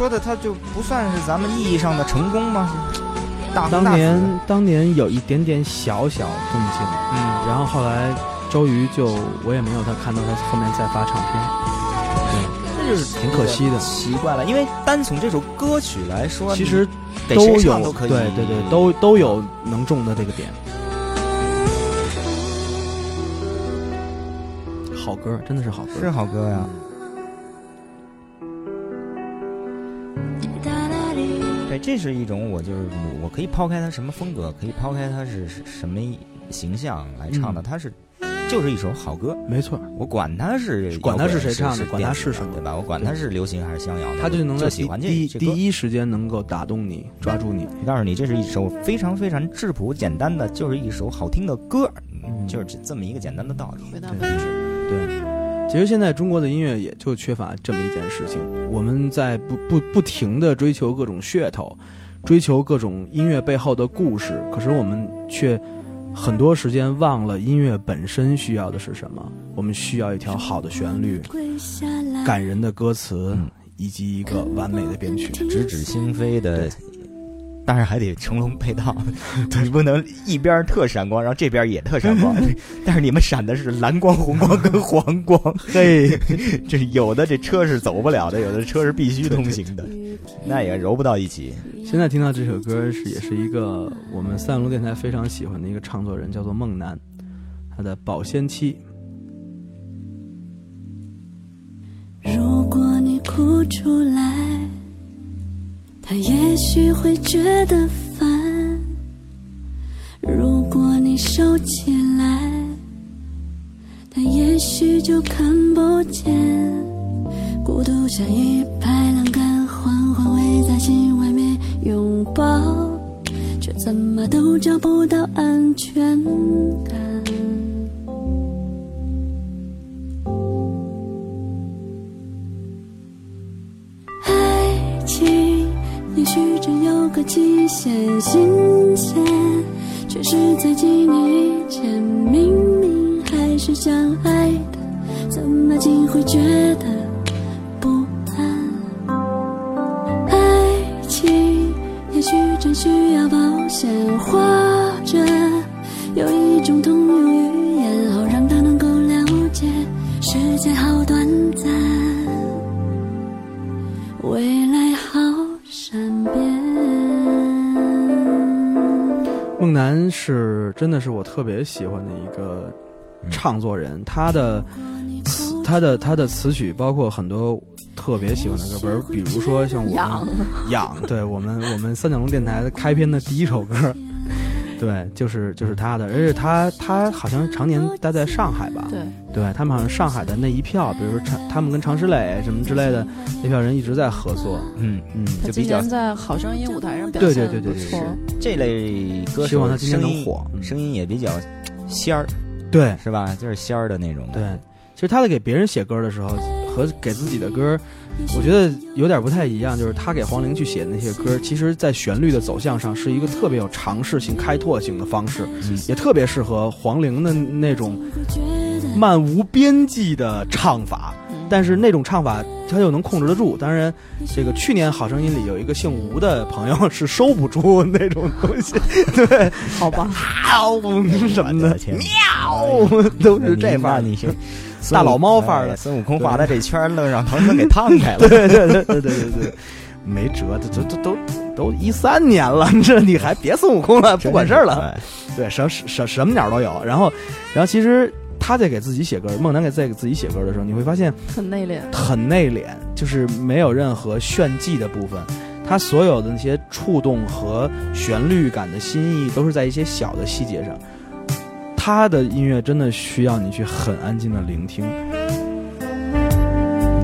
说的他就不算是咱们意义上的成功吗？大大当年当年有一点点小小动静，嗯，然后后来周瑜就我也没有他看到他后面再发唱片，对，这就是挺可惜的。奇怪了，因为单从这首歌曲来说，其实都有都可以，对对对，都都有能中的这个点。好歌，真的是好歌。是好歌呀。对，这是一种我就是我可以抛开它什么风格，可以抛开它是什么形象来唱的，嗯它是就是一首好歌。没错，我管它是管它是谁唱的管它是什么对吧？我管它是流行还是乡谣的，他就能在就喜欢这第一时间能够打动你，抓住你。告诉你，这是一首非常非常质朴简单的，就是一首好听的歌，嗯就是这这么一个简单的道理。回到本质。对，其实现在中国的音乐也就缺乏这么一件事情，我们在不不不停的追求各种噱头，追求各种音乐背后的故事，可是我们却很多时间忘了音乐本身需要的是什么。我们需要一条好的旋律、感人的歌词嗯以及一个完美的编曲。直指心扉的，但是还得成龙配套，你不能一边特闪光，然后这边也特闪光。[LAUGHS] 但是你们闪的是蓝光、红光跟黄光，[LAUGHS] 嘿，这有的这车是走不了的，有的车是必须通行的，那也揉不到一起。现在听到这首歌是也是一个我们三龙电台非常喜欢的一个唱作人，叫做梦楠，他的《保鲜期》。如果你哭出来，他也许会觉得烦；如果你收起来，他也许就看不见。孤独像一排栏杆，缓缓围在心外面拥抱，却怎么都找不到安全感。有个期限，新鲜，却是在几年以前，明明还是相爱的，怎么竟会觉得不安？爱情也许真需要保险，或者有一种通用语言，好让他能够了解世界好短梦楠是真的是我特别喜欢的一个唱作人，他的词，他的他的词曲包括很多特别喜欢的歌，比如比如说像我们痒痒，对我们我们三角龙电台开篇的第一首歌，对，就是就是他的，而且他他好像常年待在上海吧，对，对他们好像上海的那一票，比如说常他们跟常石磊什么之类的那票人一直在合作，嗯，嗯，他就比较在《好声音》舞台上表对现对对对对不错，这类歌手希望他今天声音能火嗯声音也比较仙儿，对。是吧？就是仙儿的那种。对，其实他在给别人写歌的时候和给自己的歌，我觉得有点不太一样。就是他给黄龄去写的那些歌，其实在旋律的走向上是一个特别有尝试性、开拓性的方式，嗯也特别适合黄龄的那种漫无边际的唱法。嗯但是那种唱法他又能控制得住。当然，这个去年《好声音》里有一个姓吴的朋友是收不住那种东西，[LAUGHS] 对，好吧，[LAUGHS] 嗷什么的，天喵，[LAUGHS] 都是这范儿。你是大老猫范儿的哎孙悟空画的这圈儿，愣让唐僧给烫开了。对对对对对对对，没辙，这这都都一三年了，这你还别孙悟空了，不管事儿了。哎。对，什什什么鸟都有。然后，然后其实他在给自己写歌，孟楠给在给自己写歌的时候，你会发现很内敛。很内敛，就是没有任何炫技的部分。他所有的那些触动和旋律感的心意，都是在一些小的细节上。他的音乐真的需要你去很安静的聆听。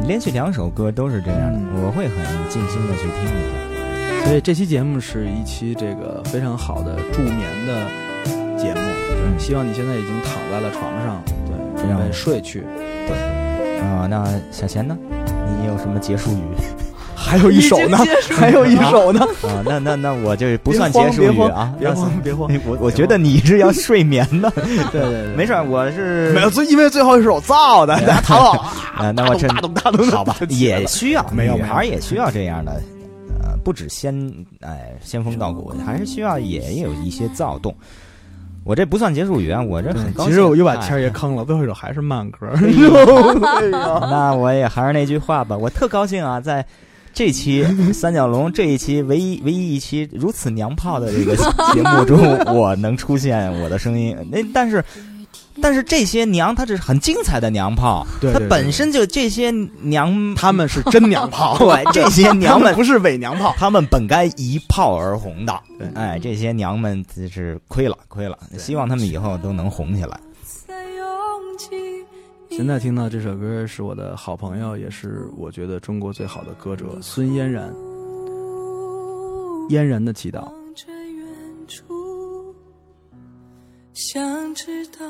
连续两首歌都是这样的，嗯我会很静心的去听一下。所以这期节目是一期这个非常好的助眠的节目。对，希望你现在已经躺在了床上，对，准备睡去。对啊、那小贤呢？你有什么结束语？还有一首呢还有一首呢，啊，那那那我就不算结束慌别慌语啊，别慌别慌，[LAUGHS] 我我觉得你是要睡眠的，[LAUGHS] 对对对，没事，我是没有，最因为最后一首造的，大家 [LAUGHS] 躺好。了，啊，那我这大动大动好吧也需要，没有女孩也需要这样的，呃，不止先哎仙风道骨，还是需要也有一些躁动。我这不算结束语啊，我这很高兴。其实我又把哎谦儿爷坑了，最后一首还是慢歌。那我也还是那句话吧，我特高兴啊，在这期 [LAUGHS] 三角龙这一期唯一唯一一期如此娘炮的这个 [LAUGHS] 节目中，我能出现我的声音。那但是。但是这些娘，她是很精彩的娘炮，她对对对本身就这些娘，他们是真娘炮，[LAUGHS] 对这些娘们不是伪娘炮。他们本该一炮而红的对。哎，这些娘们就是亏了，亏了。希望他们以后都能红起来。现在听到这首歌是我的好朋友，也是我觉得中国最好的歌者孙嫣然，《嫣然的祈祷》。望着远处，想知道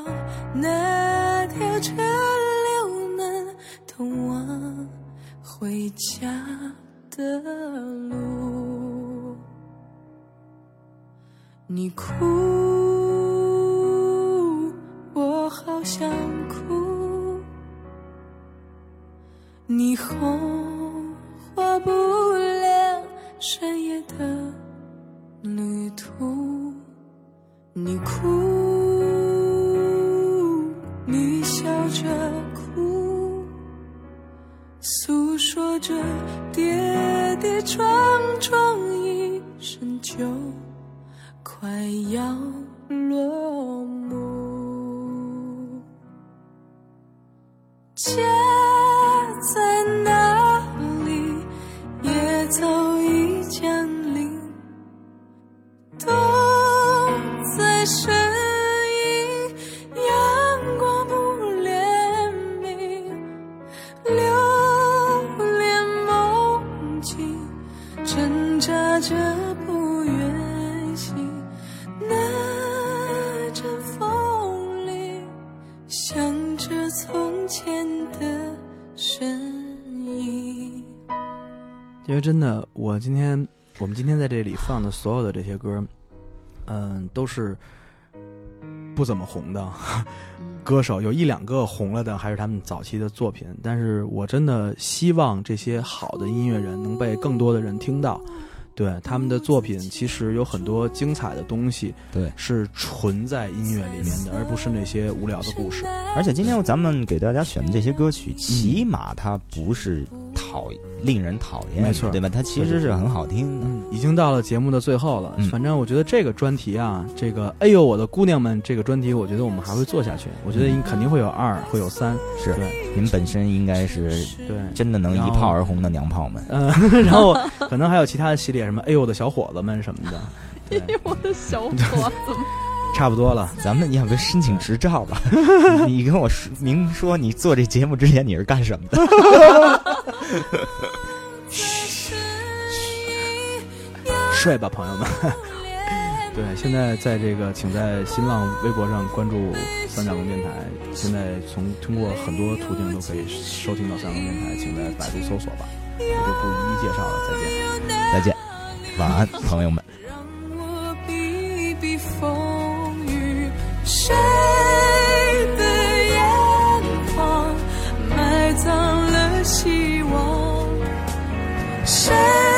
那条车流能通往回家的路。你哭，我好想你所有的这些歌，嗯，都是不怎么红的 [LAUGHS] 歌手，有一两个红了的，还是他们早期的作品。但是我真的希望这些好的音乐人能被更多的人听到。对他们的作品，其实有很多精彩的东西，对是存在音乐里面的，而不是那些无聊的故事。而且今天咱们给大家选的这些歌曲，起码它不是讨令人讨厌，没错对吧？它其实是很好听的。嗯，已经到了节目的最后了。嗯反正我觉得这个专题啊，这个哎呦我的姑娘们这个专题，我觉得我们还会做下去。我觉得应肯定会有二，会有三。是对您本身应该是对，真的能一炮而红的娘炮们。嗯、然后 [LAUGHS] 可能还有其他的系列，什么哎呦我的小伙子们什么的。哎呦，我的小伙子们，差不多了。咱们要不申请执照吧？你跟我说明说你做这节目之前你是干什么的？[LAUGHS] 睡吧，朋友们。[LAUGHS] 对，现在在这个，请在新浪微博上关注三角龙电台。现在从通过很多途径都可以收听到三角龙电台，请在百度搜索吧。我就不一一介绍了，再见。再见，晚安，朋友们。谁